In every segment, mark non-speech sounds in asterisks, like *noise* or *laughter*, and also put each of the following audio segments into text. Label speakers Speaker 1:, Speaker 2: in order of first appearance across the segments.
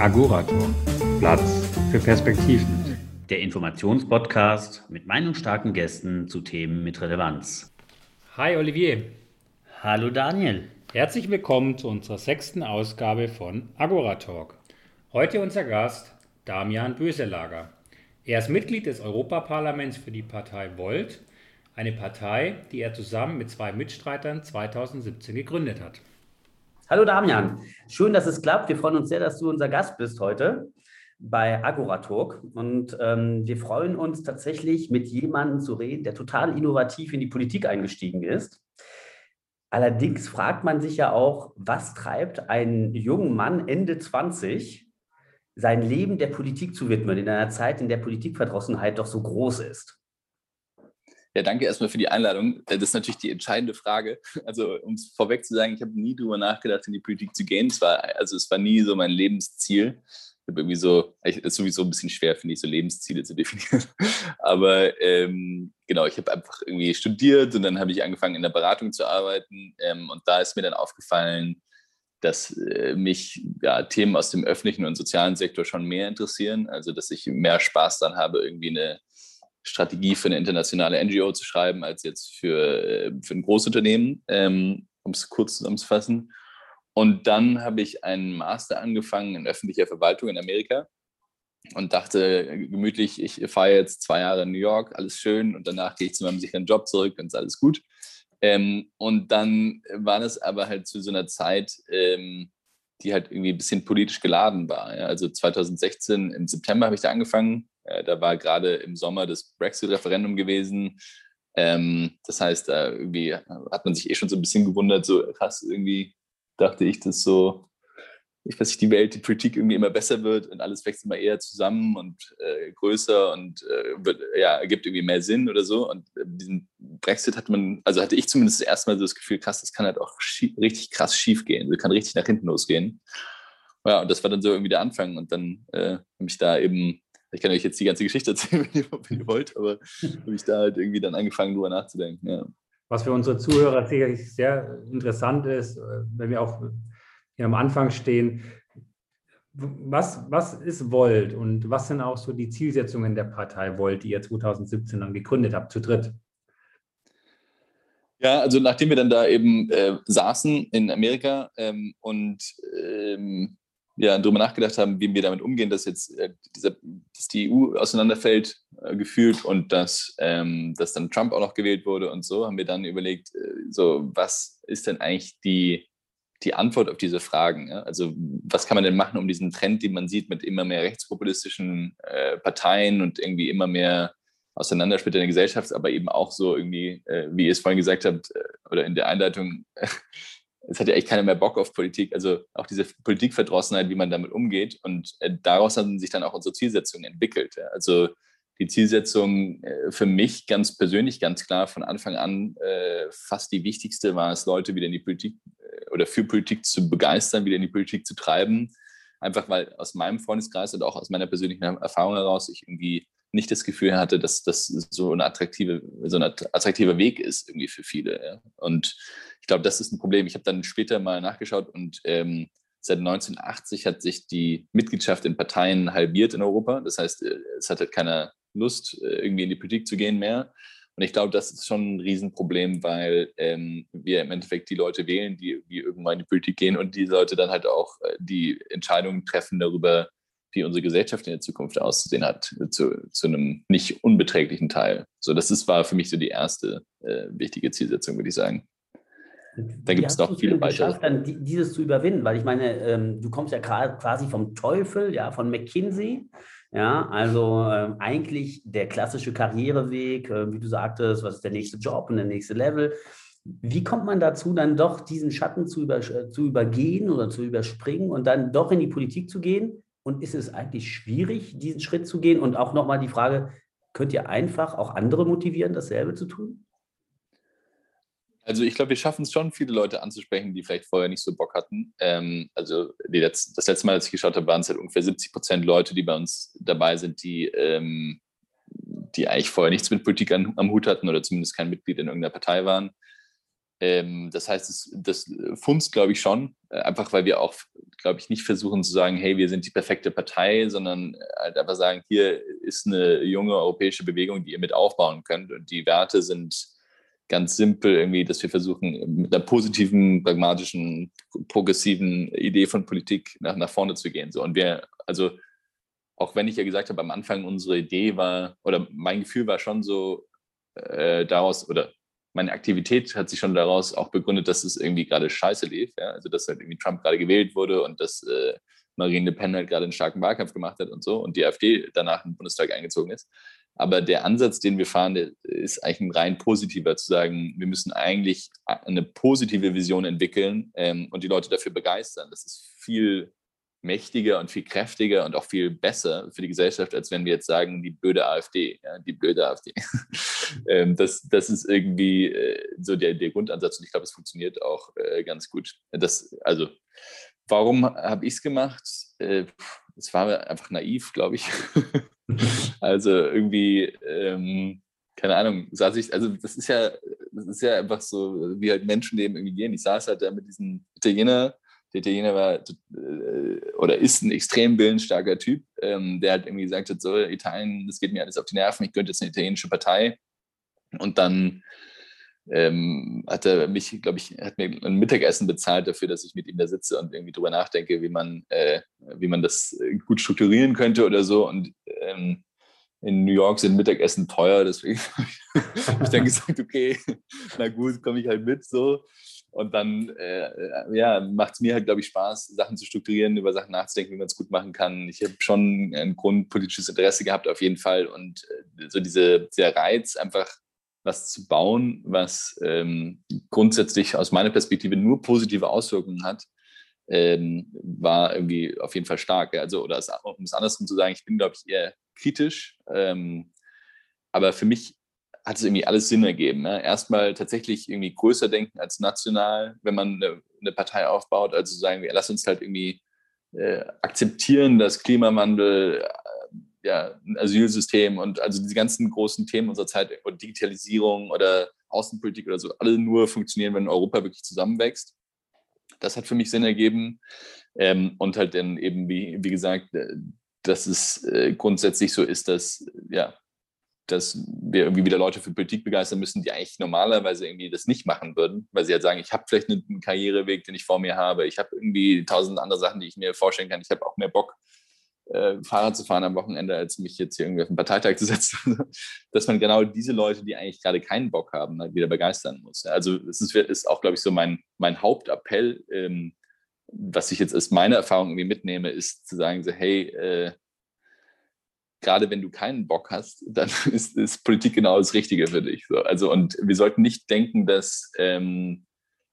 Speaker 1: Agorator. Platz für Perspektiven.
Speaker 2: Der Informationspodcast mit meinungsstarken Gästen zu Themen mit Relevanz.
Speaker 1: Hi Olivier.
Speaker 2: Hallo Daniel.
Speaker 1: Herzlich willkommen zu unserer sechsten Ausgabe von Agoratalk. Heute unser Gast Damian Böselager. Er ist Mitglied des Europaparlaments für die Partei Volt, eine Partei, die er zusammen mit zwei Mitstreitern 2017 gegründet hat.
Speaker 2: Hallo Damian, schön, dass es klappt. Wir freuen uns sehr, dass du unser Gast bist heute bei Agoratalk. Und ähm, wir freuen uns tatsächlich, mit jemandem zu reden, der total innovativ in die Politik eingestiegen ist. Allerdings fragt man sich ja auch, was treibt einen jungen Mann Ende 20, sein Leben der Politik zu widmen, in einer Zeit, in der Politikverdrossenheit doch so groß ist?
Speaker 3: Ja, danke erstmal für die Einladung. Äh, das ist natürlich die entscheidende Frage. *laughs* Also, um es vorweg zu sagen, ich habe nie darüber nachgedacht, in die Politik zu gehen. Es war, also es war nie so mein Lebensziel. Ich habe irgendwie so, es ist sowieso ein bisschen schwer, finde ich, so Lebensziele zu *laughs* definieren. Aber ähm, genau, ich habe einfach irgendwie studiert und dann habe ich angefangen, in der Beratung zu arbeiten. Ähm, und da ist mir dann aufgefallen, dass äh, mich ja, Themen aus dem öffentlichen und sozialen Sektor schon mehr interessieren. Also, dass ich mehr Spaß dann habe, irgendwie eine Strategie für eine internationale NGO zu schreiben, als jetzt für, äh, für ein Großunternehmen, ähm, um es kurz zusammenzufassen. Und dann habe ich einen Master angefangen in öffentlicher Verwaltung in Amerika und dachte gemütlich, ich fahre jetzt zwei Jahre in New York, alles schön und danach gehe ich zu meinem sicheren Job zurück und ist alles gut. Ähm, und dann war das aber halt zu so einer Zeit, ähm, die halt irgendwie ein bisschen politisch geladen war. Also 2016 im September habe ich da angefangen äh, da war gerade im Sommer das Brexit-Referendum gewesen. Ähm, das heißt, da irgendwie hat man sich eh schon so ein bisschen gewundert, so krass, irgendwie dachte ich, dass so, ich weiß nicht, die Welt, die Politik irgendwie immer besser wird und alles wächst immer eher zusammen und äh, größer und äh, wird, ja, ergibt irgendwie mehr Sinn oder so. Und äh, diesen Brexit hat man, also hatte ich zumindest das erste Mal so das Gefühl, krass, das kann halt auch richtig krass schief gehen, das kann richtig nach hinten losgehen. Ja, und das war dann so irgendwie der Anfang. Und dann äh, habe ich da eben ich kann euch jetzt die ganze Geschichte erzählen, *laughs* wenn ihr, wenn ihr wollt, aber *laughs* habe ich da halt irgendwie dann angefangen, drüber nachzudenken. Ja.
Speaker 1: Was für unsere Zuhörer sicherlich sehr interessant ist, äh, wenn wir auch hier am Anfang stehen, was, was ist Volt und was sind auch so die Zielsetzungen der Partei Volt, die ihr 2017 dann gegründet habt, zu dritt?
Speaker 3: Ja, also nachdem wir dann da eben äh, saßen in Amerika ähm, und ähm, ja, darüber nachgedacht haben, wie wir damit umgehen, dass jetzt äh, dieser, dass die EU auseinanderfällt, äh, gefühlt und dass, ähm, dass dann Trump auch noch gewählt wurde und so, haben wir dann überlegt, äh, so, was ist denn eigentlich die, die Antwort auf diese Fragen? Ja? Also, was kann man denn machen, um diesen Trend, den man sieht mit immer mehr rechtspopulistischen äh, Parteien und irgendwie immer mehr Auseinandersplitter in der Gesellschaft, aber eben auch so irgendwie, äh, wie ihr es vorhin gesagt habt, äh, oder in der Einleitung, *laughs* es hat ja echt keiner mehr Bock auf Politik. Also auch diese Politikverdrossenheit, wie man damit umgeht. Und äh, daraus haben sich dann auch unsere Zielsetzungen entwickelt. Also die Zielsetzung äh, für mich ganz persönlich ganz klar von Anfang an äh, fast die wichtigste war es, Leute wieder in die Politik oder für Politik zu begeistern, wieder in die Politik zu treiben. Einfach weil aus meinem Freundeskreis und auch aus meiner persönlichen Erfahrung heraus ich irgendwie nicht das Gefühl hatte, dass das so, eine attraktive, so ein attraktiver Weg ist irgendwie für viele. Und ich glaube, das ist ein Problem. Ich habe dann später mal nachgeschaut und ähm, seit 1980 hat sich die Mitgliedschaft in Parteien halbiert in Europa. Das heißt, äh, es hat halt keiner Lust, äh, irgendwie in die Politik zu gehen mehr. Und ich glaube, das ist schon ein Riesenproblem, weil ähm, wir im Endeffekt die Leute wählen, die, die irgendwann in die Politik gehen und die Leute dann halt auch äh, die Entscheidungen treffen darüber, wie unsere Gesellschaft in der Zukunft auszusehen hat, zu, zu einem nicht unbeträglichen Teil. So, das ist, war für mich so die erste äh, wichtige Zielsetzung, würde ich sagen.
Speaker 2: Da gibt es noch viele weitere. geschafft, dann dieses zu überwinden, weil ich meine, ähm, du kommst ja quasi vom Teufel, ja, von McKinsey. Ja, also ähm, eigentlich der klassische Karriereweg, äh, wie du sagtest, was ist der nächste Job und der nächste Level. Wie kommt man dazu, dann doch diesen Schatten zu, über, zu übergehen oder zu überspringen und dann doch in die Politik zu gehen? Und ist es eigentlich schwierig, diesen Schritt zu gehen? Und auch nochmal die Frage, könnt ihr einfach auch andere motivieren, dasselbe zu tun?
Speaker 3: Also ich glaube, wir schaffen es schon, viele Leute anzusprechen, die vielleicht vorher nicht so Bock hatten. Ähm, also letzte, das letzte Mal, als ich geschaut habe, waren es halt ungefähr 70 Prozent Leute, die bei uns dabei sind, die, ähm, die eigentlich vorher nichts mit Politik an, am Hut hatten oder zumindest kein Mitglied in irgendeiner Partei waren. Ähm, das heißt, es, das funzt, glaube ich, schon, äh, einfach weil wir auch glaube ich, nicht versuchen zu sagen, hey, wir sind die perfekte Partei, sondern halt einfach sagen, hier ist eine junge europäische Bewegung, die ihr mit aufbauen könnt. Und die Werte sind ganz simpel irgendwie, dass wir versuchen, mit einer positiven, pragmatischen, progressiven Idee von Politik nach, nach vorne zu gehen. So. Und wir, also auch wenn ich ja gesagt habe, am Anfang unsere Idee war, oder mein Gefühl war schon so äh, daraus, oder meine Aktivität hat sich schon daraus auch begründet, dass es irgendwie gerade scheiße lief. Ja? Also dass halt irgendwie Trump gerade gewählt wurde und dass äh, Marine Le Pen halt gerade einen starken Wahlkampf gemacht hat und so und die AfD danach den Bundestag eingezogen ist. Aber der Ansatz, den wir fahren, ist eigentlich ein rein positiver, zu sagen, wir müssen eigentlich eine positive Vision entwickeln ähm, und die Leute dafür begeistern. Das ist viel mächtiger und viel kräftiger und auch viel besser für die Gesellschaft, als wenn wir jetzt sagen, die blöde AfD, ja, die blöde AfD. *laughs* ähm, das, das ist irgendwie äh, so der, der Grundansatz und ich glaube, es funktioniert auch äh, ganz gut. Das, also, warum habe ich es gemacht? Äh, es war einfach naiv, glaube ich. *laughs* *laughs* also irgendwie, ähm, keine Ahnung, saß ich, also das ist ja, das ist ja einfach so, wie halt Menschenleben irgendwie gehen. Ich saß halt da mit diesem Italiener, der Italiener war äh, oder ist ein extrem willensstarker Typ, ähm, der halt irgendwie gesagt hat, so Italien, das geht mir alles auf die Nerven, ich könnte jetzt eine italienische Partei. Und dann ähm, hat er mich, glaube ich, hat mir ein Mittagessen bezahlt dafür, dass ich mit ihm da sitze und irgendwie drüber nachdenke, wie man, äh, wie man das gut strukturieren könnte oder so. Und ähm, in New York sind Mittagessen teuer, deswegen *laughs* habe ich dann gesagt, okay, na gut, komme ich halt mit so. Und dann äh, ja, macht es mir halt, glaube ich, Spaß, Sachen zu strukturieren, über Sachen nachzudenken, wie man es gut machen kann. Ich habe schon ein grundpolitisches Interesse gehabt, auf jeden Fall. Und äh, so diese, dieser Reiz, einfach was zu bauen, was ähm, grundsätzlich aus meiner Perspektive nur positive Auswirkungen hat, ähm, war irgendwie auf jeden Fall stark. Also, oder um es andersrum zu sagen, ich bin, glaube ich, eher kritisch. Ähm, aber für mich hat es irgendwie alles Sinn ergeben. Ne? Erstmal tatsächlich irgendwie größer denken als national, wenn man eine, eine Partei aufbaut. Also sagen wir, lass uns halt irgendwie äh, akzeptieren, dass Klimawandel ja, ein Asylsystem und also diese ganzen großen Themen unserer Zeit, Digitalisierung oder Außenpolitik oder so, alle nur funktionieren, wenn Europa wirklich zusammenwächst. Das hat für mich Sinn ergeben. Ähm, und halt dann eben, wie, wie gesagt, äh, dass es äh, grundsätzlich so ist, dass, ja, dass wir irgendwie wieder Leute für Politik begeistern müssen, die eigentlich normalerweise irgendwie das nicht machen würden, weil sie halt sagen, ich habe vielleicht einen Karriereweg, den ich vor mir habe, ich habe irgendwie tausend andere Sachen, die ich mir vorstellen kann, ich habe auch mehr Bock, äh, Fahrrad zu fahren am Wochenende, als mich jetzt hier irgendwie auf den Parteitag *laughs* zu setzen, dass man genau diese Leute, die eigentlich gerade keinen Bock haben, halt wieder begeistern muss. Also es ist, ist auch, glaube ich, so mein, mein Hauptappell, ähm, was ich jetzt als meine Erfahrung irgendwie mitnehme, ist zu sagen, so, hey, äh, gerade wenn du keinen Bock hast, *laughs* dann ist, ist, Politik genau das Richtige für dich. So. Also, und wir sollten nicht denken, dass, ähm,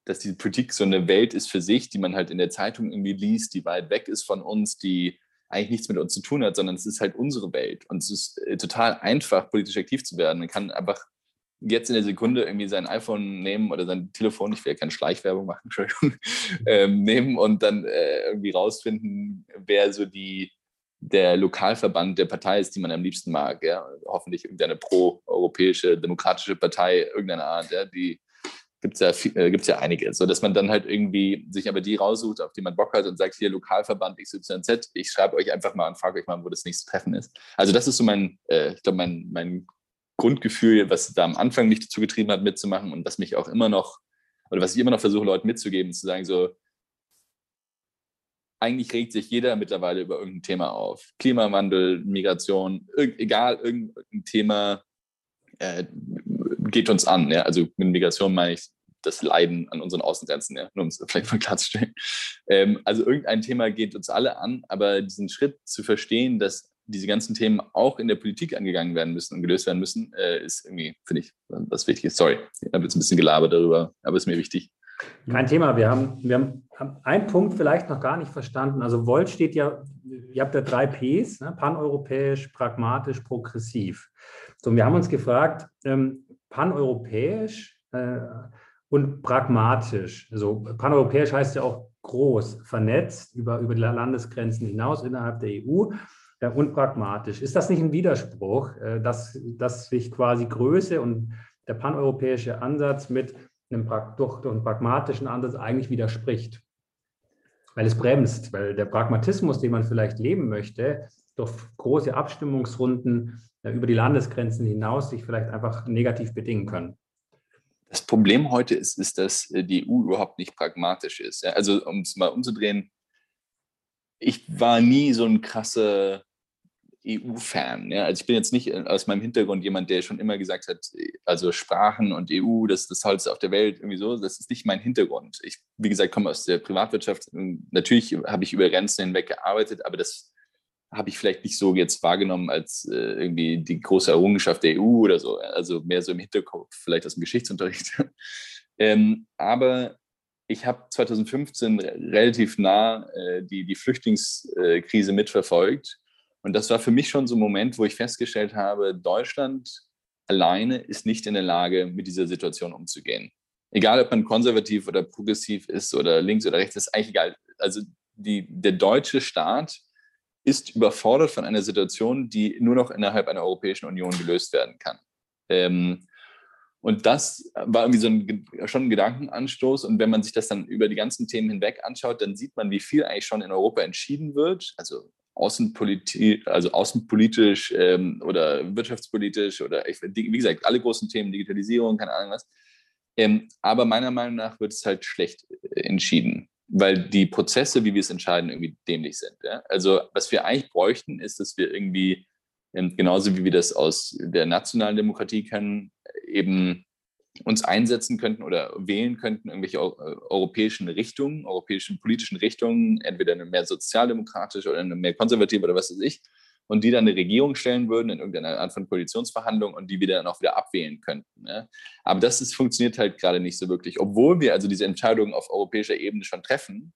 Speaker 3: dass die Politik so eine Welt ist für sich, die man halt in der Zeitung irgendwie liest, die weit weg ist von uns, die eigentlich nichts mit uns zu tun hat, sondern es ist halt unsere Welt. Und es ist äh, total einfach, politisch aktiv zu werden. Man kann einfach jetzt in der Sekunde irgendwie sein iPhone nehmen oder sein Telefon, ich will ja keine Schleichwerbung machen, *laughs* Entschuldigung, ähm, nehmen und dann äh, irgendwie rausfinden, wer so die, der Lokalverband der Partei ist, die man am liebsten mag. Ja? Hoffentlich irgendeine pro-europäische, demokratische Partei irgendeiner Art, ja? die gibt es ja, äh, gibt's ja einige. So dass man dann halt irgendwie sich aber die raussucht, auf die man Bock hat und sagt, hier Lokalverband XYZ, ich schreibe euch einfach mal und frage euch mal, wo das nächste Treffen ist. Also das ist so mein, äh, ich glaube, mein, mein Grundgefühl, was da am Anfang mich dazu getrieben hat, mitzumachen und was mich auch immer noch, oder was ich immer noch versuche, Leuten mitzugeben, zu sagen, so, eigentlich regt sich jeder mittlerweile über irgendein Thema auf. Klimawandel, Migration, egal, irgendein Thema äh, geht uns an. Ja? Also mit Migration meine ich das Leiden an unseren Außengrenzen, ja? nur um es *laughs* vielleicht mal klarzustellen. Ähm, also irgendein Thema geht uns alle an, aber diesen Schritt zu verstehen, dass diese ganzen Themen auch in der Politik angegangen werden müssen und gelöst werden müssen, äh, ist irgendwie, finde ich, was Wichtiges. Sorry, ich habe jetzt ein bisschen gelabert darüber, aber ist mir wichtig.
Speaker 1: Kein Thema. Wir haben, wir haben einen Punkt vielleicht noch gar nicht verstanden. Also Volt steht ja, ihr habt ja drei Ps, ne? paneuropäisch, pragmatisch, progressiv. So, wir haben uns gefragt, ähm, paneuropäisch äh, und pragmatisch. Also paneuropäisch heißt ja auch groß, vernetzt über, über die Landesgrenzen hinaus innerhalb der EU äh, und pragmatisch. Ist das nicht ein Widerspruch, äh, dass, dass sich quasi Größe und der paneuropäische Ansatz mit einem, durch, durch einen pragmatischen Ansatz eigentlich widerspricht? weil es bremst, weil der Pragmatismus, den man vielleicht leben möchte, durch große Abstimmungsrunden äh, über die Landesgrenzen hinaus sich vielleicht einfach negativ bedingen können.
Speaker 3: Das Problem heute ist, ist, dass äh, die EU überhaupt nicht pragmatisch ist. Also um es mal umzudrehen, ich war nie so ein krasser EU-Fan. Ja? Also ich bin jetzt nicht äh, aus meinem Hintergrund jemand, der schon immer gesagt hat, also Sprachen und EU, das ist das Holz auf der Welt, irgendwie so. Das ist nicht mein Hintergrund. Ich, wie gesagt, komme aus der Privatwirtschaft. Natürlich habe ich über Grenzen hinweg gearbeitet, aber das habe ich vielleicht nicht so jetzt wahrgenommen als äh, irgendwie die große Errungenschaft der EU oder so. Also mehr so im Hinterkopf, vielleicht aus dem Geschichtsunterricht. *laughs* ähm, aber ich habe 2015 relativ nah äh, die, die Flüchtlingskrise mitverfolgt. Und das war für mich schon so ein Moment, wo ich festgestellt habe, Deutschland alleine ist nicht in der Lage, mit dieser Situation umzugehen. Egal, ob man konservativ oder progressiv ist oder links oder rechts, ist eigentlich egal. Also die, der deutsche Staat ist überfordert von einer Situation, die nur noch innerhalb einer Europäischen Union gelöst werden kann. Ähm, und das war irgendwie so ein, schon ein Gedankenanstoß. Und wenn man sich das dann über die ganzen Themen hinweg anschaut, dann sieht man, wie viel eigentlich schon in Europa entschieden wird. Also außenpolitisch, also außenpolitisch ähm, oder wirtschaftspolitisch oder wie gesagt, alle großen Themen, Digitalisierung, keine Ahnung was. Ähm, aber meiner Meinung nach wird es halt schlecht äh, entschieden weil die Prozesse, wie wir es entscheiden, irgendwie dämlich sind. Ja? Also was wir eigentlich bräuchten, ist, dass wir irgendwie, ähm, genauso wie wir das aus der nationalen Demokratie kennen, eben uns einsetzen könnten oder wählen könnten, irgendwelche europäischen Richtungen, europäischen politischen Richtungen, entweder eine mehr sozialdemokratische oder eine mehr konservative oder was weiß ich, und die dann eine Regierung stellen würden in irgendeiner Art von Koalitionsverhandlung und die wir dann auch wieder abwählen könnten. Ne? Aber das ist, funktioniert halt gerade nicht so wirklich. Obwohl wir also diese Entscheidungen auf europäischer Ebene schon treffen,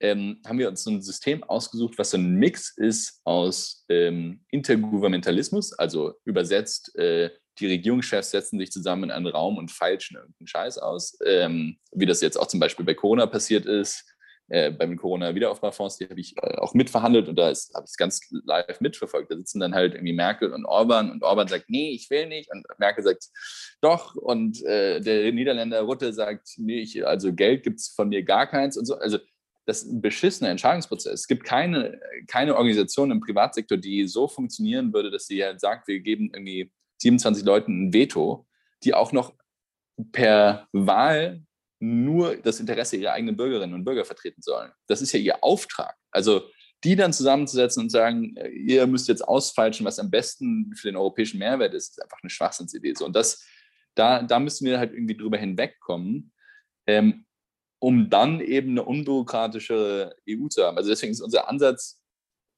Speaker 3: ähm, haben wir uns ein System ausgesucht, was so ein Mix ist aus ähm, Intergouvernementalismus, also übersetzt, äh, die Regierungschefs setzen sich zusammen in einen Raum und feilschen irgendeinen Scheiß aus, ähm, wie das jetzt auch zum Beispiel bei Corona passiert ist äh, beim Corona-Wiederaufbaufonds, die habe ich äh, auch mitverhandelt und da habe ich es ganz live mitverfolgt. Da sitzen dann halt irgendwie Merkel und Orban und Orban sagt, nee, ich will nicht und Merkel sagt, doch und äh, der Niederländer Rutte sagt, nee, ich, also Geld gibt es von mir gar keins und so. Also das ist ein beschissener Entscheidungsprozess. Es gibt keine, keine Organisation im Privatsektor, die so funktionieren würde, dass sie halt sagt, wir geben irgendwie 27 Leuten ein Veto, die auch noch per Wahl nur das Interesse ihrer eigenen Bürgerinnen und Bürger vertreten sollen. Das ist ja ihr Auftrag. Also die dann zusammenzusetzen und sagen, äh, ihr müsst jetzt ausfalschen, was am besten für den europäischen Mehrwert ist, ist einfach eine Schwachsinnsidee. Und das, da, da müssen wir halt irgendwie drüber hinwegkommen, ähm, um dann eben eine unbürokratische EU zu haben. Also deswegen ist unser Ansatz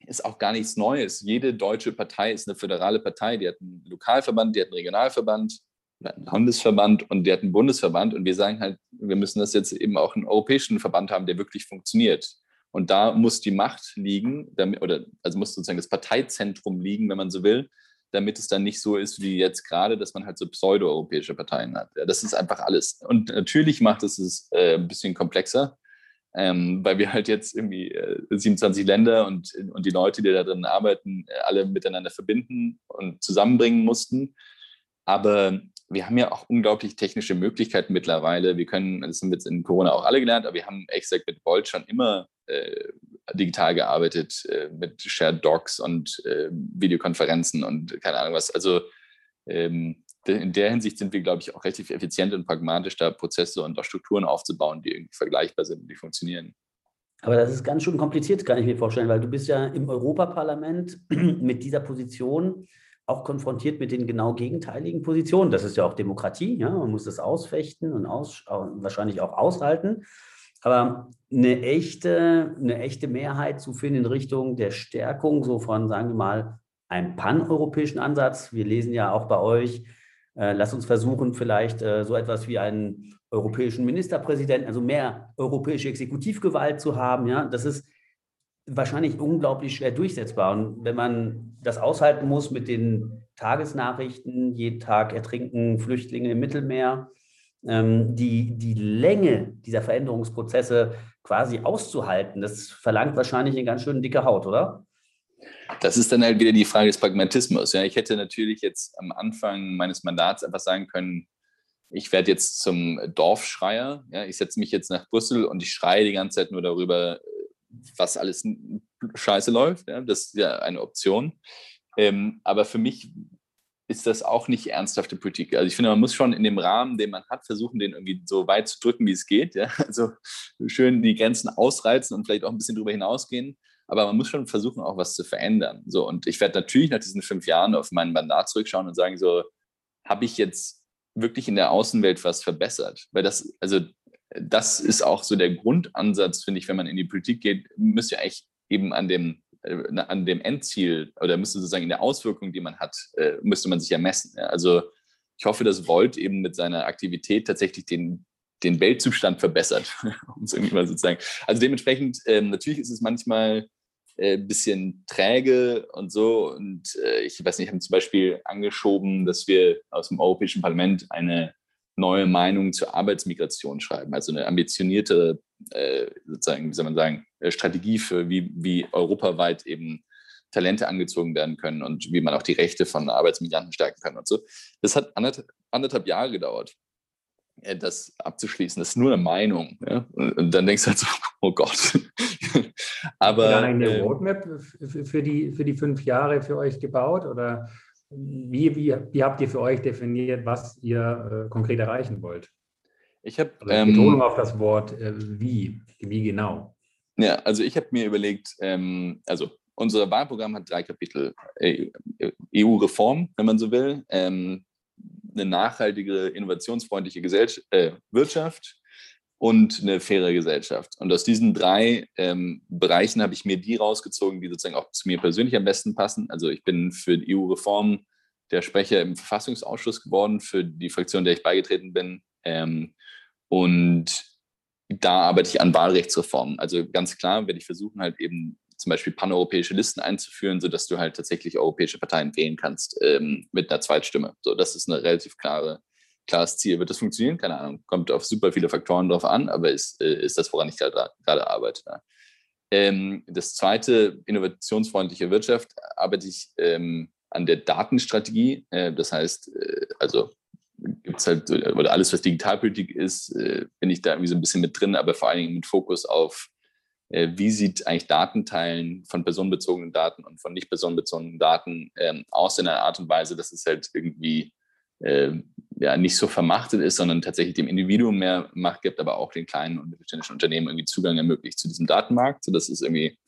Speaker 3: ist auch gar nichts Neues. Jede deutsche Partei ist eine föderale Partei. Die hat einen Lokalverband, die hat einen Regionalverband, einen Landesverband und der hat einen Bundesverband und wir sagen halt, wir müssen das jetzt eben auch einen europäischen Verband haben, der wirklich funktioniert. Und da muss die Macht liegen, damit, oder also muss sozusagen das Parteizentrum liegen, wenn man so will, damit es dann nicht so ist wie jetzt gerade, dass man halt so pseudo-europäische Parteien hat. Ja, das ist einfach alles. Und natürlich macht es es äh, ein bisschen komplexer, ähm, weil wir halt jetzt irgendwie äh, 27 Länder und, und die Leute, die da drin arbeiten, alle miteinander verbinden und zusammenbringen mussten. Aber wir haben ja auch unglaublich technische Möglichkeiten mittlerweile. Wir können, das haben wir jetzt in Corona auch alle gelernt, aber wir haben gesagt mit Volt schon immer äh, digital gearbeitet, äh, mit Shared Docs und äh, Videokonferenzen und keine Ahnung was. Also ähm, in der Hinsicht sind wir, glaube ich, auch relativ effizient und pragmatisch, da Prozesse und auch Strukturen aufzubauen, die irgendwie vergleichbar sind und die funktionieren.
Speaker 2: Aber das ist ganz schön kompliziert, kann ich mir vorstellen, weil du bist ja im Europaparlament *clears throat* mit dieser Position auch konfrontiert mit den genau gegenteiligen Positionen. Das ist ja auch Demokratie, ja, man muss das ausfechten und aus, wahrscheinlich auch aushalten. Aber eine echte, eine echte Mehrheit zu finden in Richtung der Stärkung, so von, sagen wir mal, einem paneuropäischen Ansatz. Wir lesen ja auch bei euch, äh, lasst uns versuchen, vielleicht äh, so etwas wie einen europäischen Ministerpräsidenten, also mehr europäische Exekutivgewalt zu haben. Ja, das ist wahrscheinlich unglaublich schwer durchsetzbar. Und wenn man das aushalten muss mit den Tagesnachrichten, jeden Tag ertrinken Flüchtlinge im Mittelmeer, ähm, die, die Länge dieser Veränderungsprozesse quasi auszuhalten, das verlangt wahrscheinlich eine ganz schön dicke Haut, oder?
Speaker 3: Das ist dann halt wieder die Frage des Pragmatismus. Ja, ich hätte natürlich jetzt am Anfang meines Mandats einfach sagen können, ich werde jetzt zum Dorfschreier. Ja, ich setze mich jetzt nach Brüssel und ich schreie die ganze Zeit nur darüber, was alles scheiße läuft. Ja? Das ist ja eine Option. Ähm, aber für mich ist das auch nicht ernsthafte Politik. Also ich finde, man muss schon in dem Rahmen, den man hat, versuchen, den irgendwie so weit zu drücken, wie es geht. Ja? *laughs* Also schön die Grenzen ausreizen und vielleicht auch ein bisschen darüber hinausgehen. Aber man muss schon versuchen, auch was zu verändern. So, und ich werde natürlich nach diesen fünf Jahren auf mein Mandat zurückschauen und sagen, so, habe ich jetzt wirklich in der Außenwelt was verbessert? Weil das, also das ist auch so der Grundansatz, finde ich, wenn man in die Politik geht, müsst ihr eigentlich eben an dem, äh, an dem Endziel oder müsste sozusagen in der Auswirkung, die man hat, äh, müsste man sich ja messen. Also ich hoffe, dass Volt eben mit seiner Aktivität tatsächlich den, den Weltzustand verbessert, *laughs* um es irgendwie mal so zu sagen. Also dementsprechend, ähm, natürlich ist es manchmal ein äh, bisschen träge und so. Und ich weiß nicht, haben zum Beispiel angeschoben, dass wir aus dem Europäischen Parlament eine neue Meinung zur Arbeitsmigration schreiben, also eine ambitionierte, äh, sozusagen, wie soll man sagen, äh, Strategie für, wie, wie europaweit eben Talente angezogen werden können und wie man auch die Rechte von Arbeitsmigranten stärken kann und so. Das hat anderthalb, anderthalb Jahre gedauert, äh, das abzuschließen. Das ist nur eine Meinung. Ja? Und dann denkst du halt so, *laughs* oh Gott. *laughs*
Speaker 1: Aber. Ihr eine äh, Roadmap für die, für die fünf Jahre für euch gebaut oder wie, wie, wie habt ihr für euch definiert, was ihr äh, konkret erreichen wollt?
Speaker 3: Ich habe
Speaker 1: ähm, Betonung auf das Wort äh, wie, wie genau.
Speaker 3: Ja, also ich habe mir überlegt, ähm, also unser Wahlprogramm hat drei Kapitel. EU-Reform, e wenn man so will, ähm, eine nachhaltige, innovationsfreundliche Gesellschaft, äh, Wirtschaft und eine faire Gesellschaft. Und aus diesen drei ähm, Bereichen habe ich mir die rausgezogen, die sozusagen auch zu mir persönlich am besten passen. Also ich bin für die EU-Reform der Sprecher im Verfassungsausschuss geworden, für die Fraktion, der ich beigetreten bin. Ähm, und da arbeite ich an Wahlrechtsreformen. Also ganz klar werde ich versuchen, halt eben zum Beispiel paneuropäische Listen einzuführen, sodass du halt tatsächlich europäische Parteien wählen kannst ähm, mit einer Zweitstimme. So, das ist eine relativ klare klares Ziel. Wird das funktionieren? Keine Ahnung. Kommt auf super viele Faktoren drauf an, aber ist, äh, ist das, woran ich gerade, gerade arbeite. Ähm, das zweite, innovationsfreundliche Wirtschaft, arbeite ich ähm, an der Datenstrategie. Äh, das heißt, äh, also gibt es halt, oder alles, was Digitalpolitik ist, äh, bin ich da irgendwie so ein bisschen mit drin, aber vor allen Dingen mit Fokus auf, äh, wie sieht eigentlich Datenteilen von personenbezogenen Daten und von nicht personenbezogenen Daten ähm, aus in einer Art und Weise, dass es halt irgendwie äh, ja, nicht so vermachtet ist, sondern tatsächlich dem Individuum mehr Macht gibt, aber auch den kleinen und mittelständischen Unternehmen irgendwie Zugang ermöglicht zu diesem Datenmarkt. So, das ist irgendwie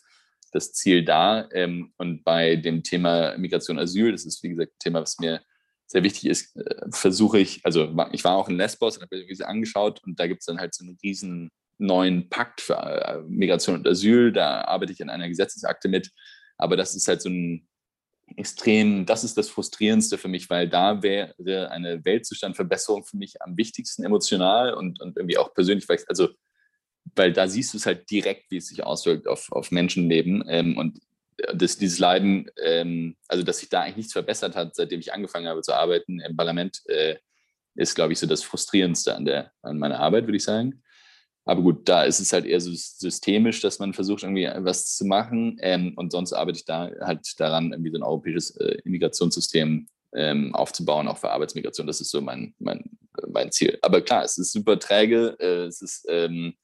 Speaker 3: das Ziel da. Ähm, und bei dem Thema Migration, Asyl, das ist wie gesagt ein Thema, was mir sehr wichtig ist, äh, versuche ich, also ich war auch in Lesbos und habe mir diese angeschaut und da gibt es dann halt so einen riesen neuen Pakt für äh, Migration und Asyl. Da arbeite ich an einer Gesetzesakte mit. Aber das ist halt so ein extrem, das ist das Frustrierendste für mich, weil da wäre eine Weltzustandverbesserung für mich am wichtigsten emotional und, und irgendwie auch persönlich, weil, ich, also, weil da siehst du es halt direkt, wie es sich auswirkt auf, auf Menschenleben ähm, und das, dieses Leiden, ähm, also dass sich da eigentlich nichts verbessert hat, seitdem ich angefangen habe zu arbeiten im Parlament, äh, ist, glaube ich, so das Frustrierendste an, der, an meiner Arbeit, würde ich sagen. Aber gut, da ist es halt eher so systemisch, dass man versucht, irgendwie was zu machen. Ähm, und sonst arbeite ich da halt daran, irgendwie so ein europäisches äh, Immigrationssystem ähm, aufzubauen, auch für Arbeitsmigration. Das ist so mein, mein, mein Ziel. Aber klar, es ist super träge, äh, es ist, ähm,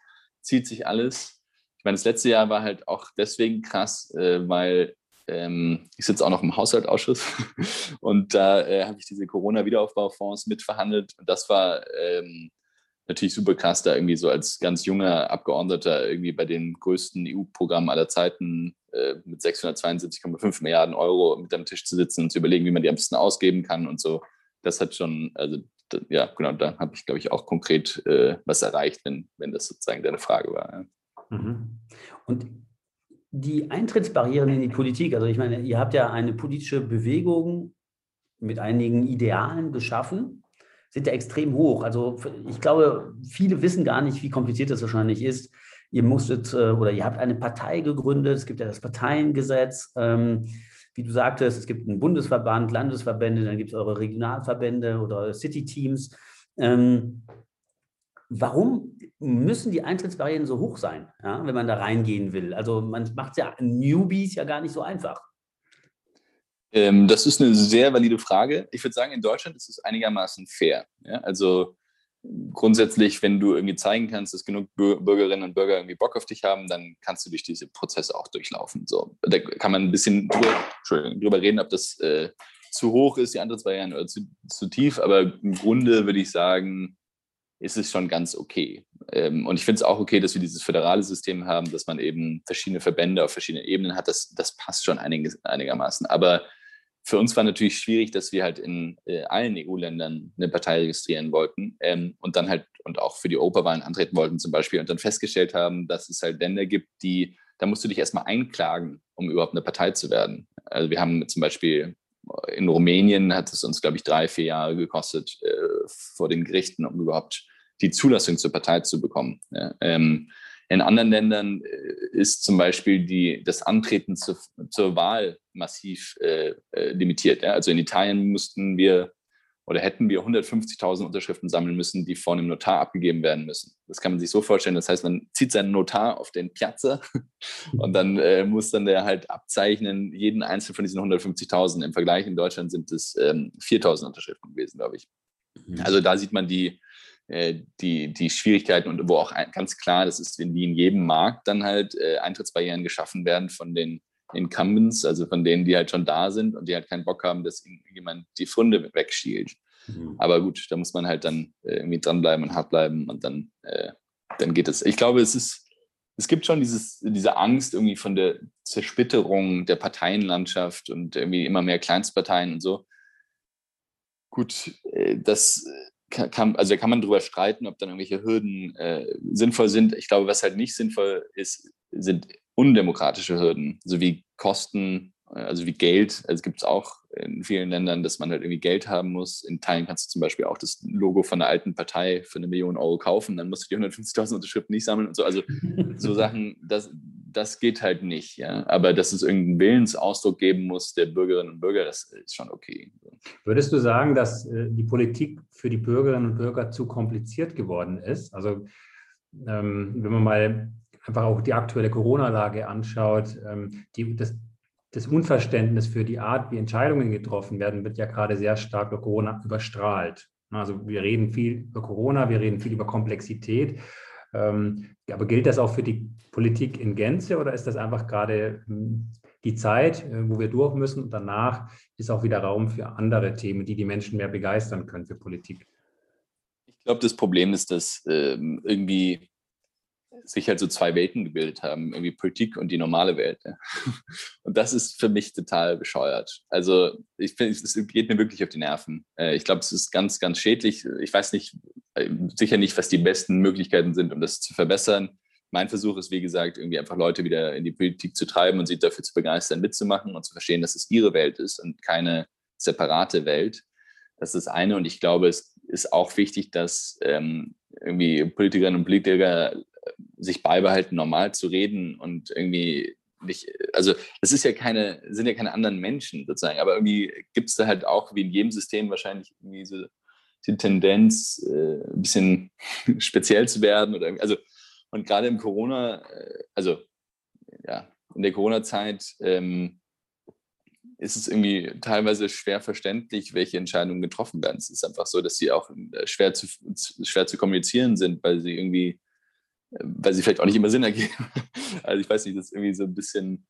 Speaker 3: zieht sich alles. Ich meine, das letzte Jahr war halt auch deswegen krass, äh, weil ähm, ich sitze auch noch im Haushaltsausschuss *laughs* und da äh, habe ich diese Corona-Wiederaufbaufonds mitverhandelt. Und das war ähm, natürlich super krass, da irgendwie so als ganz junger Abgeordneter irgendwie bei den größten EU-Programmen aller Zeiten äh, mit 672,5 Milliarden Euro mit am Tisch zu sitzen und zu überlegen, wie man die am besten ausgeben kann und so. Das hat schon, also ja, genau, da habe ich, glaube ich, auch konkret äh, was erreicht, wenn, wenn das sozusagen deine Frage war. Ja.
Speaker 2: Mhm. Und die Eintrittsbarrieren in die Politik, also ich meine, ihr habt ja eine politische Bewegung mit einigen Idealen geschaffen sind ja extrem hoch. Also ich glaube, viele wissen gar nicht, wie kompliziert das wahrscheinlich ist. Ihr musstet äh, oder ihr habt eine Partei gegründet, es gibt ja das Parteiengesetz. Ähm, wie du sagtest, es gibt einen Bundesverband, Landesverbände, dann gibt es eure Regionalverbände oder City-Teams. Ähm, warum müssen die Eintrittsbarrieren so hoch sein, ja, wenn man da reingehen will? Also man macht es ja Newbies ja gar nicht so einfach.
Speaker 3: Ähm, das ist eine sehr valide Frage. Ich würde sagen, in Deutschland ist es einigermaßen fair. Ja? Also grundsätzlich, wenn du irgendwie zeigen kannst, dass genug Bürgerinnen und Bürger irgendwie Bock auf dich haben, dann kannst du durch diese Prozesse auch durchlaufen. So, da kann man ein bisschen drüber, drüber reden, ob das äh, zu hoch ist, die Antrittsbarrieren, oder zu, zu tief, aber im Grunde würde ich sagen, ist es schon ganz okay. Ähm, und ich finde es auch okay, dass wir dieses föderale System haben, dass man eben verschiedene Verbände auf verschiedenen Ebenen hat. Das, das passt schon einig, einigermaßen. Aber für uns war natürlich schwierig, dass wir halt in äh, allen EU-Ländern eine Partei registrieren wollten ähm, und dann halt und auch für die Europawahlen antreten wollten zum Beispiel und dann festgestellt haben, dass es halt Länder gibt, die, da musst du dich erstmal einklagen, um überhaupt eine Partei zu werden. Also wir haben zum Beispiel in Rumänien hat es uns, glaube ich, drei, vier Jahre gekostet äh, vor den Gerichten, um überhaupt die Zulassung zur Partei zu bekommen. Ja, ähm, in anderen Ländern äh, ist zum Beispiel die, das Antreten zu, zur Wahl massiv äh, äh, limitiert. Ja? Also in Italien mussten wir oder hätten wir 150.000 Unterschriften sammeln müssen, die vor einem Notar abgegeben werden müssen. Das kann man sich so vorstellen. Das heißt, man zieht seinen Notar auf den Piazza *laughs* und dann äh, muss dann der halt abzeichnen, jeden einzelnen von diesen 150.000. Im Vergleich in Deutschland sind es ähm, 4.000 Unterschriften gewesen, glaube ich. Mhm. Also da sieht man die, die, die Schwierigkeiten und wo auch ganz klar, das ist wie in jedem Markt dann halt äh, Eintrittsbarrieren geschaffen werden von den Incumbents, also von denen, die halt schon da sind und die halt keinen Bock haben, dass jemand die Funde wegschielt. Mhm. Aber gut, da muss man halt dann äh, irgendwie dranbleiben und hart bleiben und dann, äh, dann geht es. Ich glaube, es ist, es gibt schon dieses, diese Angst irgendwie von der Zersplitterung der Parteienlandschaft und irgendwie immer mehr Kleinstparteien und so. Gut, äh, das kann, also da kann man drüber streiten, ob dann irgendwelche Hürden äh, sinnvoll sind. Ich glaube, was halt nicht sinnvoll ist, sind undemokratische Hürden, sowie Kosten, äh, also wie Geld. Also es gibt es auch in vielen Ländern, dass man halt irgendwie Geld haben muss. In Teilen kannst du zum Beispiel auch das Logo von der alten Partei für eine Million Euro kaufen, dann musst du die 150.000 Unterschriften nicht sammeln und so. Also *laughs* so Sachen, das, das geht halt nicht. Ja? Aber dass es irgendeinen Willensausdruck geben muss der Bürgerinnen und Bürger, das ist schon okay.
Speaker 1: Würdest du sagen, dass äh, die Politik für die Bürgerinnen und Bürger zu kompliziert geworden ist? Also ähm, wenn man mal einfach auch die aktuelle Corona-Lage anschaut, ähm, die, das, das Unverständnis für die Art, wie Entscheidungen getroffen werden, wird ja gerade sehr stark durch Corona überstrahlt. Also wir reden viel über Corona, wir reden viel über Komplexität. Ähm, aber gilt das auch für die Politik in Gänze oder ist das einfach gerade hm, die Zeit, äh, wo wir durch müssen und danach ist auch wieder Raum für andere Themen, die die Menschen mehr begeistern können für Politik?
Speaker 3: Ich glaube, das Problem ist, dass ähm, irgendwie sich halt so zwei Welten gebildet haben, irgendwie Politik und die normale Welt. Ja. *laughs* Und das ist für mich total bescheuert. Also ich finde, es geht mir wirklich auf die Nerven. Äh, ich glaube, es ist ganz, ganz schädlich. Ich weiß nicht, äh, sicher nicht, was die besten Möglichkeiten sind, um das zu verbessern. Mein Versuch ist, wie gesagt, irgendwie einfach Leute wieder in die Politik zu treiben und sie dafür zu begeistern, mitzumachen und zu verstehen, dass es ihre Welt ist und keine separate Welt. Das ist das eine. Und ich glaube, es ist auch wichtig, dass ähm, irgendwie Politikerinnen und Politiker sich beibehalten, normal zu reden und irgendwie nicht, also das ist ja keine, sind ja keine anderen Menschen sozusagen, aber irgendwie gibt es da halt auch, wie in jedem System wahrscheinlich irgendwie so die Tendenz, äh, ein bisschen *laughs* speziell zu werden oder also und gerade im Corona, äh, also ja, in der Corona-Zeit ähm, ist es irgendwie teilweise schwer verständlich, welche Entscheidungen getroffen werden. Es ist einfach so, dass sie auch äh, schwer zu, schwer zu kommunizieren sind, weil sie irgendwie weil sie vielleicht auch nicht immer Sinn ergeben. *laughs* Also ich weiß nicht, das ist irgendwie so ein bisschen.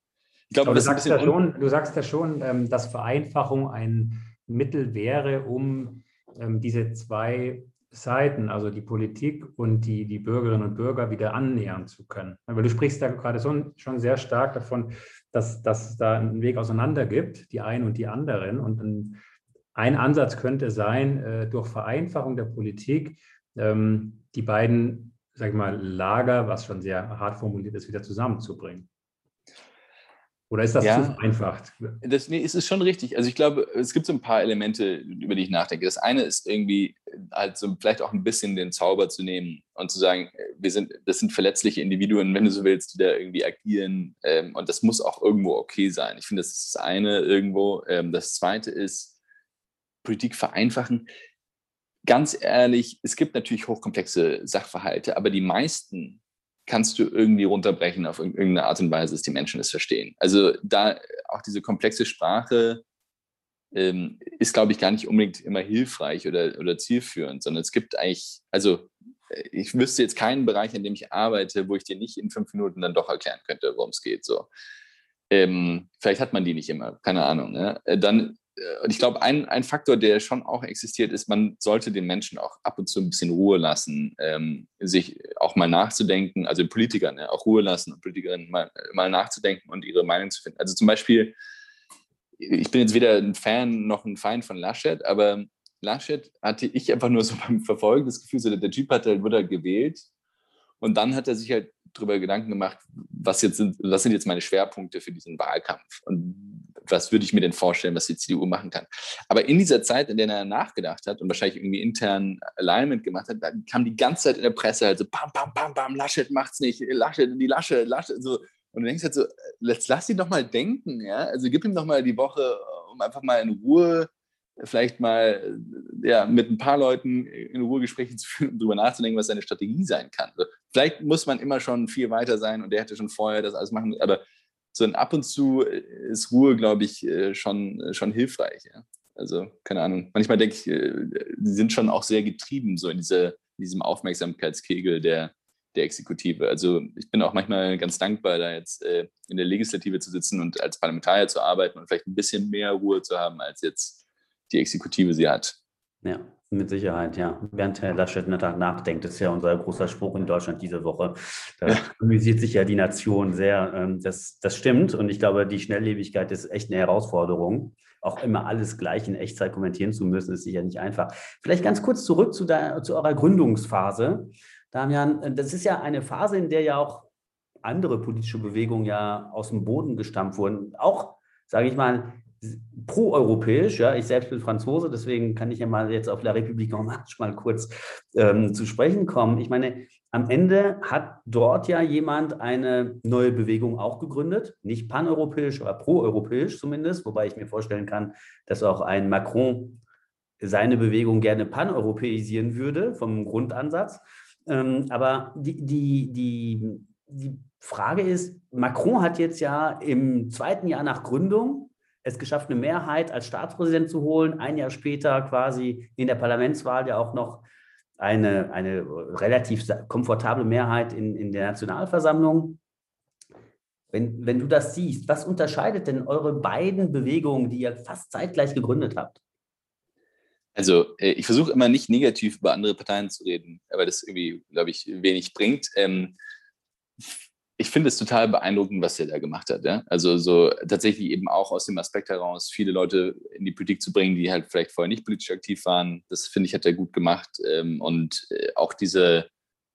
Speaker 1: Ich glaube, du, sagst ja schon, du sagst ja schon, ähm, dass Vereinfachung ein Mittel wäre, um ähm, diese zwei Seiten, also die Politik und die, die Bürgerinnen und Bürger, wieder annähern zu können. Weil du sprichst da gerade so, schon sehr stark davon, dass, dass es da einen Weg auseinander gibt, die einen und die anderen. Und ein, ein Ansatz könnte sein, äh, durch Vereinfachung der Politik ähm, die beiden sag ich mal, Lager, was schon sehr hart formuliert ist, wieder zusammenzubringen? Oder ist das ja, zu vereinfacht?
Speaker 3: Das, nee, es ist schon richtig. Also ich glaube, es gibt so ein paar Elemente, über die ich nachdenke. Das eine ist irgendwie halt so vielleicht auch ein bisschen den Zauber zu nehmen und zu sagen, wir sind, das sind verletzliche Individuen, wenn du so willst, die da irgendwie agieren. Ähm, und das muss auch irgendwo okay sein. Ich finde, das ist das eine irgendwo. Ähm, das zweite ist, Politik vereinfachen ganz ehrlich, es gibt natürlich hochkomplexe Sachverhalte, aber die meisten kannst du irgendwie runterbrechen auf irgendeine Art und Weise, dass die Menschen es verstehen. Also da auch diese komplexe Sprache ähm, ist, glaube ich, gar nicht unbedingt immer hilfreich oder, oder zielführend, sondern es gibt eigentlich, also äh, ich wüsste jetzt keinen Bereich, in dem ich arbeite, wo ich dir nicht in fünf Minuten dann doch erklären könnte, worum es geht. So. Ähm, vielleicht hat man die nicht immer, keine Ahnung. Ne? Äh, dann, und ich glaube, ein, ein Faktor, der schon auch existiert, ist, man sollte den Menschen auch ab und zu ein bisschen Ruhe lassen, ähm, sich auch mal nachzudenken, also Politikern ne, auch Ruhe lassen und Politikerinnen mal, mal nachzudenken und ihre Meinung zu finden. Also zum Beispiel, ich bin jetzt weder ein Fan noch ein Feind von Laschet, aber Laschet hatte ich einfach nur so *laughs* beim Verfolgen das Gefühl, so der Typ hat halt, wurde halt gewählt und dann hat er sich halt darüber Gedanken gemacht, was jetzt sind, was sind jetzt meine Schwerpunkte für diesen Wahlkampf und was würde ich mir denn vorstellen, was die CDU machen kann. Aber in dieser Zeit, in der er nachgedacht hat und wahrscheinlich irgendwie intern Alignment gemacht hat, kam die ganze Zeit in der Presse halt so, bam, bam, bam, bam, Laschet macht's nicht, Laschet, die Lasche, Laschet, so. Und du denkst halt so, let's, lass ihn doch mal denken, ja. Also gib ihm doch mal die Woche, um einfach mal in Ruhe vielleicht mal ja, mit ein paar Leuten in Ruhe Gespräche zu führen, um darüber nachzudenken, was seine Strategie sein kann. Vielleicht muss man immer schon viel weiter sein und der hätte schon vorher das alles machen, aber so ein ab und zu ist Ruhe, glaube ich, äh, schon, schon hilfreich. Ja? Also, keine Ahnung. Manchmal denke ich, äh, die sind schon auch sehr getrieben, so in, diese, in diesem Aufmerksamkeitskegel der, der Exekutive. Also ich bin auch manchmal ganz dankbar, da jetzt äh, in der Legislative zu sitzen und als Parlamentarier zu arbeiten und vielleicht ein bisschen mehr Ruhe zu haben als jetzt die Exekutive sie hat.
Speaker 2: Ja, mit Sicherheit, ja. Während Herr Laschet nachdenkt, ist ja unser großer Spruch in Deutschland diese Woche. Da ja. amüsiert sich ja die Nation sehr. Ähm, das, das stimmt. Und ich glaube, die Schnelllebigkeit ist echt eine Herausforderung. Auch immer alles gleich in Echtzeit kommentieren zu müssen, ist sicher nicht einfach. Vielleicht ganz kurz zurück zu, der, zu eurer Gründungsphase. Damian, das ist ja eine Phase, in der ja auch andere politische Bewegungen ja aus dem Boden gestampft wurden. Auch, sage ich mal, proeuropäisch. Ja, ich selbst bin Franzose, deswegen kann ich ja mal jetzt auf La République en Marche mal kurz ähm, zu sprechen kommen. Ich meine, am Ende hat dort ja jemand eine neue Bewegung auch gegründet, nicht paneuropäisch, aber proeuropäisch zumindest, wobei ich mir vorstellen kann, dass auch ein Macron seine Bewegung gerne paneuropäisieren würde vom Grundansatz. Ähm, aber die, die, die, die Frage ist, Macron hat jetzt ja im zweiten Jahr nach Gründung es geschafft, eine Mehrheit als Staatspräsident zu holen. Ein Jahr später quasi in der Parlamentswahl ja auch noch eine, eine relativ komfortable Mehrheit in, in der Nationalversammlung. Wenn, wenn du das siehst, was unterscheidet denn eure beiden Bewegungen, die ihr fast zeitgleich gegründet habt?
Speaker 3: Also äh, ich versuche immer nicht negativ über andere Parteien zu reden, weil das irgendwie, glaube ich, wenig bringt. Ähm, ich finde es total beeindruckend, was er da gemacht hat. Ja? Also so tatsächlich eben auch aus dem Aspekt heraus, viele Leute in die Politik zu bringen, die halt vielleicht vorher nicht politisch aktiv waren. Das finde ich, hat er gut gemacht. Ähm, und äh, auch diese,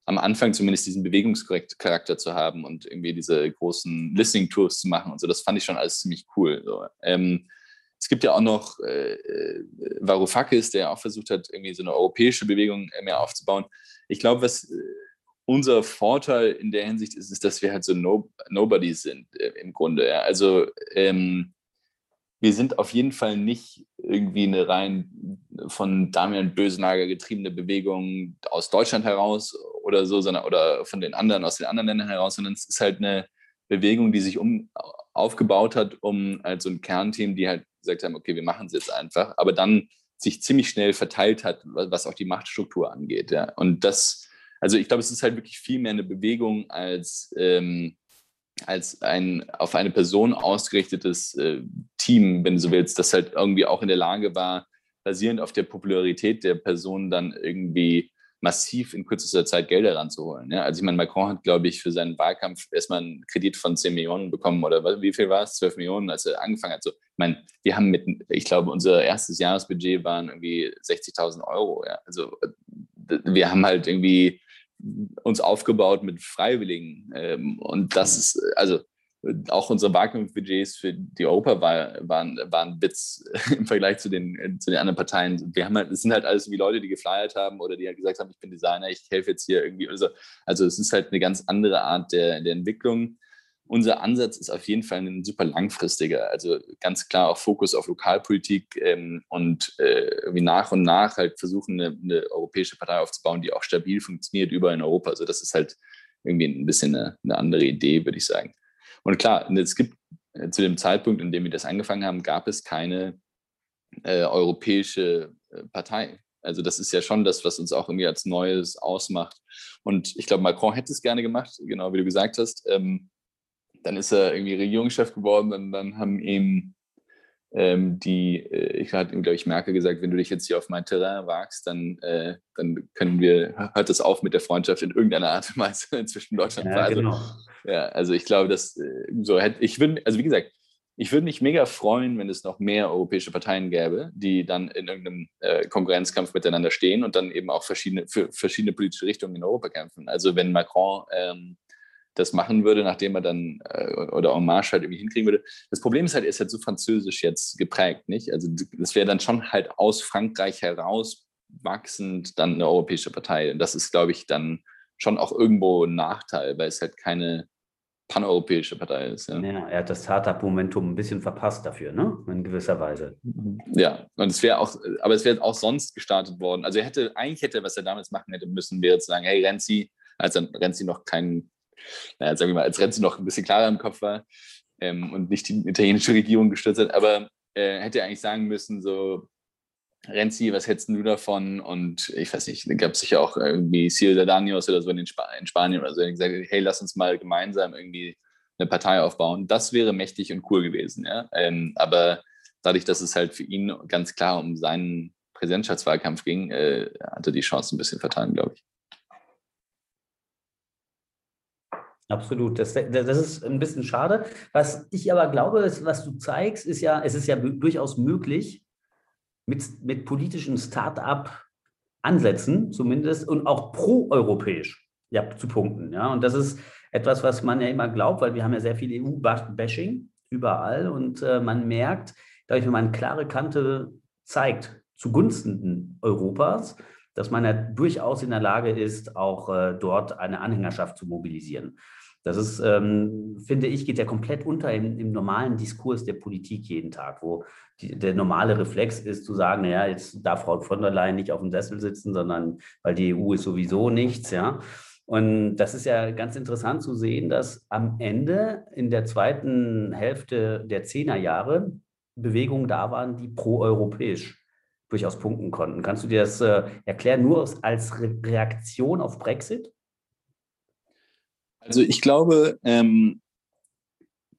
Speaker 3: am Anfang zumindest diesen Bewegungscharakter zu haben und irgendwie diese großen Listening-Tours zu machen und so, das fand ich schon alles ziemlich cool. So. Ähm, es gibt ja auch noch äh, äh Varoufakis, der auch versucht hat, irgendwie so eine europäische Bewegung mehr aufzubauen. Ich glaube, was unser Vorteil in der Hinsicht ist, ist dass wir halt so no, Nobody sind äh, im Grunde. Ja. Also ähm, wir sind auf jeden Fall nicht irgendwie eine rein von Damian Bösenager getriebene Bewegung aus Deutschland heraus oder so, sondern oder von den anderen, aus den anderen Ländern heraus, sondern es ist halt eine Bewegung, die sich um, aufgebaut hat, um halt so ein Kernteam, die halt gesagt haben, okay, wir machen es jetzt einfach, aber dann sich ziemlich schnell verteilt hat, was auch die Machtstruktur angeht. Ja. Und das also ich glaube, es ist halt wirklich viel mehr eine Bewegung als, ähm, als ein auf eine Person ausgerichtetes äh, Team, wenn du so willst, das halt irgendwie auch in der Lage war, basierend auf der Popularität der Person dann irgendwie massiv in kürzester Zeit Gelder ranzuholen. Ja? Also ich meine, Macron hat, glaube ich, für seinen Wahlkampf erstmal einen Kredit von 10 Millionen bekommen oder wie viel war es? 12 Millionen, als er angefangen hat. So, ich meine, wir haben mit, ich glaube, unser erstes Jahresbudget waren irgendwie 60.000 Euro. Ja? Also wir haben halt irgendwie uns aufgebaut mit Freiwilligen. Ähm, und das ist, also auch unsere Wahlkampfbudgets für die Europawahl waren, waren Bits *laughs* im Vergleich zu den, zu den anderen Parteien. Wir haben halt, es sind halt alles wie Leute, die geflyert haben oder die halt gesagt haben, ich bin Designer, ich helfe jetzt hier irgendwie. Also, also es ist halt eine ganz andere Art der, der Entwicklung unser Ansatz ist auf jeden Fall ein super langfristiger. Also ganz klar auch Fokus auf Lokalpolitik ähm, und äh, wie nach und nach halt versuchen, eine, eine, europäische Partei aufzubauen, die auch stabil funktioniert überall in Europa. Also das ist halt irgendwie ein bisschen eine, eine andere Idee, würde ich sagen. Und klar, es gibt äh, zu dem Zeitpunkt, in dem wir das angefangen haben, gab es keine äh, europäische äh, Partei. Also das ist ja schon das, was uns auch irgendwie als Neues ausmacht. Und ich glaube, Macron hätte es gerne gemacht, genau wie du gesagt hast. Ähm, dann ist er irgendwie Regierungschef geworden und dann haben ihm ähm, die, äh, ich hatte ihm, glaube ich, Merkel gesagt, wenn du dich jetzt hier auf mein Terrain wagst, dann, äh, dann können wir, hört es auf mit der Freundschaft in irgendeiner Art und Weise *laughs* zwischen Deutschland und ja, also, genau. ja, also ich glaube, dass äh, so hätte, ich würde, also wie gesagt, ich würde mich mega freuen, wenn es noch mehr europäische Parteien gäbe, die dann in irgendeinem äh, Konkurrenzkampf miteinander stehen und dann eben auch verschiedene, für verschiedene politische Richtungen in Europa kämpfen. Also wenn Macron ähm, das machen würde, nachdem er dann äh, oder Marche halt irgendwie hinkriegen würde. Das Problem ist halt, er ist halt so französisch jetzt geprägt, nicht? Also das wäre dann schon halt aus Frankreich heraus wachsend dann eine europäische Partei. Und das ist, glaube ich, dann schon auch irgendwo ein Nachteil, weil es halt keine paneuropäische Partei ist.
Speaker 2: Ja, ja er hat das Startup-Momentum ein bisschen verpasst dafür, ne? In gewisser Weise.
Speaker 3: Ja, und es wäre auch, aber es wäre auch sonst gestartet worden. Also er hätte, eigentlich hätte, was er damals machen hätte müssen, wäre zu sagen, hey Renzi, als dann Renzi noch kein naja, sagen wir mal, als Renzi noch ein bisschen klarer im Kopf war ähm, und nicht die italienische Regierung gestürzt hat, aber äh, hätte eigentlich sagen müssen, so, Renzi, was hältst du davon? Und ich weiß nicht, gab es sicher auch irgendwie Ciudadanos oder so in, Sp in Spanien oder so, die gesagt hey, lass uns mal gemeinsam irgendwie eine Partei aufbauen. Das wäre mächtig und cool gewesen, ja. Ähm, aber dadurch, dass es halt für ihn ganz klar um seinen Präsidentschaftswahlkampf ging, äh, hatte die Chance ein bisschen vertan, glaube ich.
Speaker 2: Absolut. Das, das ist ein bisschen schade. Was ich aber glaube, ist, was du zeigst, ist ja, es ist ja durchaus möglich, mit, mit politischen Start-up-Ansätzen zumindest und auch pro-europäisch ja, zu punkten. Ja? Und das ist etwas, was man ja immer glaubt, weil wir haben ja sehr viel EU-Bashing überall und äh, man merkt, dadurch, wenn man klare Kante zeigt zugunsten Europas, dass man ja durchaus in der Lage ist, auch äh, dort eine Anhängerschaft zu mobilisieren. Das ist, ähm, finde ich, geht ja komplett unter im, im, normalen Diskurs der Politik jeden Tag, wo die, der normale Reflex ist zu sagen, naja, jetzt darf Frau von der Leyen nicht auf dem Sessel sitzen, sondern weil die EU ist sowieso nichts, ja. Und das ist ja ganz interessant zu sehen, dass am Ende in der zweiten Hälfte der Zehnerjahre Bewegungen da waren, die proeuropäisch durchaus punkten konnten. Kannst du dir das äh, erklären, nur als Re Reaktion auf Brexit?
Speaker 3: Also ich glaube, ähm,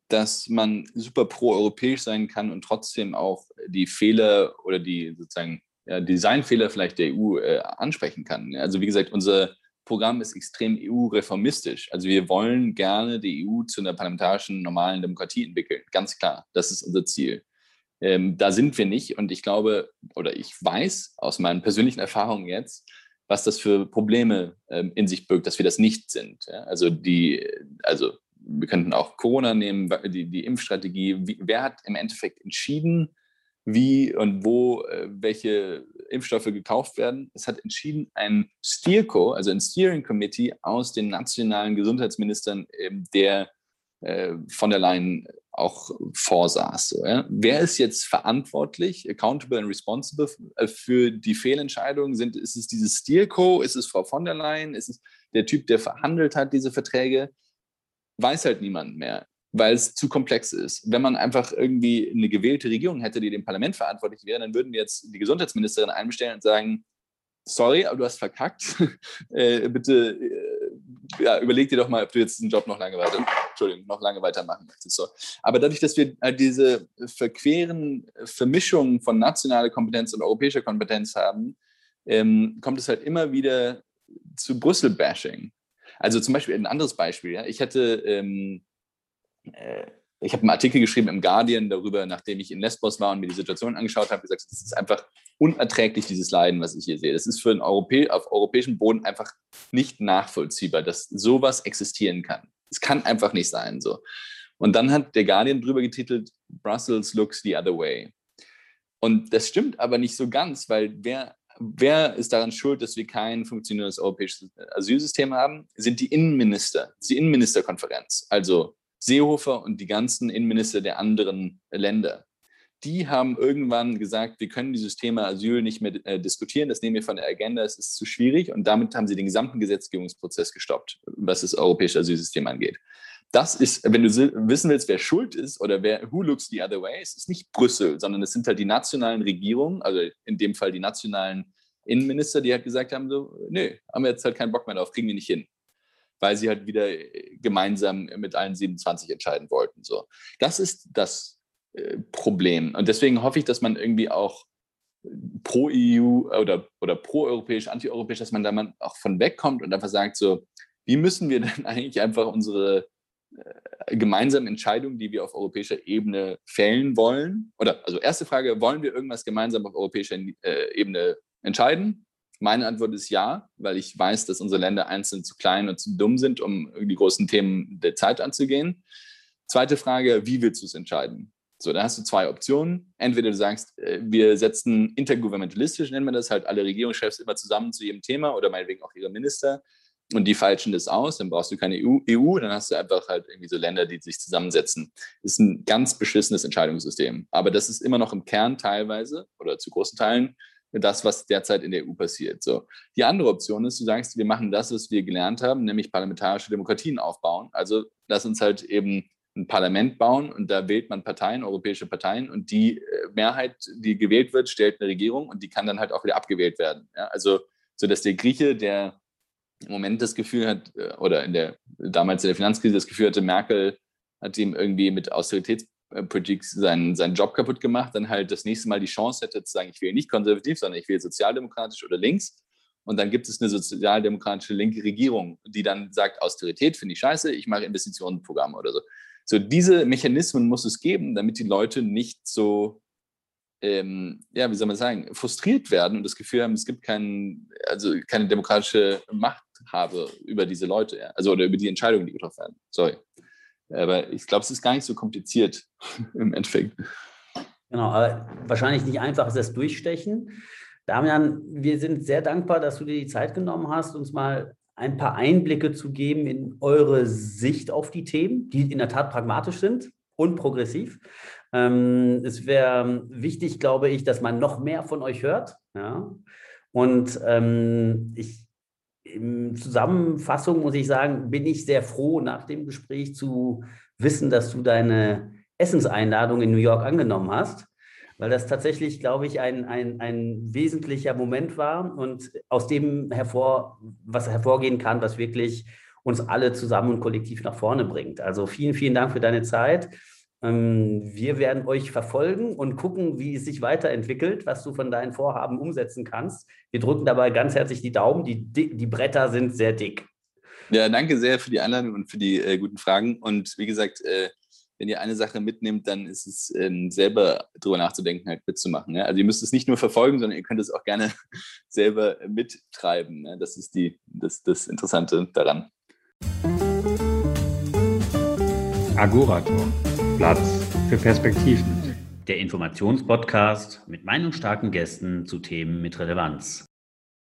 Speaker 3: dass man super pro-europäisch sein kann und trotzdem auch die Fehler oder die sozusagen ja, Designfehler vielleicht der EU äh, ansprechen kann. Also wie gesagt, unser Programm ist extrem EU-reformistisch. Also wir wollen gerne die EU zu einer parlamentarischen normalen Demokratie entwickeln. Ganz klar, das ist unser Ziel. Ähm, da sind wir nicht und ich glaube oder ich weiß aus meinen persönlichen Erfahrungen jetzt, was das für Probleme ähm, in sich birgt, dass wir das nicht sind. Ja? Also die, also wir könnten auch Corona nehmen, die, die Impfstrategie. Wie, wer hat im Endeffekt entschieden, wie und wo äh, welche Impfstoffe gekauft werden? Es hat entschieden ein Steerco, also ein Steering Committee aus den nationalen Gesundheitsministern, ähm, der äh, von der Leyen auch vorsaß. So, ja? Wer ist jetzt verantwortlich, accountable and responsible äh, für die Fehlentscheidungen? Sind, ist es dieses Steelco? Ist es Frau von der Leyen? Ist es der Typ, der verhandelt hat, diese Verträge? Weiß halt niemand mehr, weil es zu komplex ist. Wenn man einfach irgendwie eine gewählte Regierung hätte, die dem Parlament verantwortlich wäre, dann würden wir jetzt die Gesundheitsministerin einbestellen und sagen, sorry, aber du hast verkackt. *laughs* äh, bitte äh, ja, überleg dir doch mal, ob du jetzt den Job noch lange weiter, Entschuldigung, noch lange weitermachen möchtest. So. Aber dadurch, dass wir halt diese verqueren Vermischungen von nationaler Kompetenz und europäischer Kompetenz haben, ähm, kommt es halt immer wieder zu Brüssel-Bashing. Also zum Beispiel ein anderes Beispiel. Ja? Ich hätte ähm, äh, ich habe einen Artikel geschrieben im Guardian darüber, nachdem ich in Lesbos war und mir die Situation angeschaut habe, gesagt, es ist einfach unerträglich, dieses Leiden, was ich hier sehe. Das ist für einen Europä auf europäischem Boden einfach nicht nachvollziehbar, dass sowas existieren kann. Es kann einfach nicht sein so. Und dann hat der Guardian drüber getitelt, Brussels looks the other way. Und das stimmt aber nicht so ganz, weil wer, wer ist daran schuld, dass wir kein funktionierendes europäisches Asylsystem haben? Sind die Innenminister, die Innenministerkonferenz. Also Seehofer und die ganzen Innenminister der anderen Länder. Die haben irgendwann gesagt, wir können dieses Thema Asyl nicht mehr äh, diskutieren, das nehmen wir von der Agenda, es ist zu schwierig und damit haben sie den gesamten Gesetzgebungsprozess gestoppt, was das europäische Asylsystem angeht. das ist, wenn du wissen willst, wer schuld ist oder wer who looks the other way, es ist nicht Brüssel, sondern es sind halt die nationalen Regierungen, also in dem Fall die nationalen Innenminister, die halt gesagt haben, so, nee, haben wir jetzt halt keinen Bock mehr drauf, kriegen wir nicht hin. Weil sie halt wieder gemeinsam mit allen 27 entscheiden wollten. So. Das ist das äh, Problem. Und deswegen hoffe ich, dass man irgendwie auch pro EU oder, oder pro europäisch, anti-europäisch, dass man da mal auch von wegkommt und einfach sagt, so, wie müssen wir denn *laughs* eigentlich einfach unsere äh, gemeinsamen Entscheidungen, die wir auf europäischer Ebene fällen wollen? Oder also erste Frage, wollen wir irgendwas gemeinsam auf europäischer äh, Ebene entscheiden? Meine Antwort ist ja, weil ich weiß, dass unsere Länder einzeln zu klein und zu dumm sind, um die großen Themen der Zeit anzugehen. Zweite Frage, wie willst du es entscheiden? So, da hast du zwei Optionen. Entweder du sagst, äh, wir setzen intergouvernementalistisch, nennen wir das, halt alle Regierungschefs immer zusammen zu jedem Thema oder meinetwegen auch ihre Minister und die falschen das aus, dann brauchst du keine EU, EU, dann hast du einfach halt irgendwie so Länder, die sich zusammensetzen. Ist ein ganz beschissenes Entscheidungssystem. Aber das ist immer noch im Kern teilweise oder zu großen Teilen das, was derzeit in der EU passiert. So. Die andere Option ist, du sagst, wir machen das, was wir gelernt haben, nämlich parlamentarische Demokratien aufbauen. Also lass uns halt eben ein Parlament bauen und da wählt man Parteien, europäische Parteien und die äh, Mehrheit, die gewählt wird, stellt eine Regierung und die kann dann halt auch wieder abgewählt werden. Ja, also so dass der Grieche, der im Moment das Gefühl hat, äh, oder in der damals in der Finanzkrise das Gefühl hatte, Merkel hat ihm irgendwie mit Austeritätspolitik seinen, seinen Job kaputt gemacht, dann halt das nächste Mal die Chance hätte zu sagen, ich wähle nicht konservativ, sondern ich wähle sozialdemokratisch oder links. Und dann gibt es eine sozialdemokratische linke Regierung, die dann sagt, Austerität finde ich scheiße, ich mache Investitionenprogramme oder so. So diese Mechanismen muss es geben, damit die Leute nicht so ähm, ja, wie soll man sagen, frustriert werden und das Gefühl haben, es gibt kein, also keine demokratische Macht habe über diese Leute, ja. also oder über die Entscheidungen, die getroffen werden. Sorry. Aber ich glaube, es ist gar nicht so kompliziert *laughs* im Endeffekt.
Speaker 2: Genau, aber wahrscheinlich nicht einfach ist das Durchstechen. Damian, wir sind sehr dankbar, dass du dir die Zeit genommen hast, uns mal ein paar Einblicke zu geben in eure Sicht auf die Themen, die in der Tat pragmatisch sind und progressiv. Ähm, es wäre wichtig, glaube ich, dass man noch mehr von euch hört. Ja? Und ähm, ich, in Zusammenfassung muss ich sagen, bin ich sehr froh, nach dem Gespräch zu wissen, dass du deine Essenseinladung in New York angenommen hast, weil das tatsächlich, glaube ich, ein, ein, ein wesentlicher Moment war und aus dem hervor, was hervorgehen kann, was wirklich uns alle zusammen und kollektiv nach vorne bringt. Also vielen, vielen Dank für deine Zeit. Ähm, wir werden euch verfolgen und gucken, wie es sich weiterentwickelt, was du von deinen Vorhaben umsetzen kannst. Wir drücken dabei ganz herzlich die Daumen. Die, die Bretter sind sehr dick.
Speaker 3: Ja, danke sehr für die Einladung und für die äh, guten Fragen. Und wie gesagt, äh, wenn ihr eine Sache mitnehmt, dann ist es ähm, selber drüber nachzudenken, halt mitzumachen. Ja? Also ihr müsst es nicht nur verfolgen, sondern ihr könnt es auch gerne *laughs* selber mittreiben. Ja? Das ist die, das, das Interessante daran.
Speaker 1: Agorator Platz für Perspektiven.
Speaker 2: Der Informationspodcast mit meinungsstarken Gästen zu Themen mit Relevanz.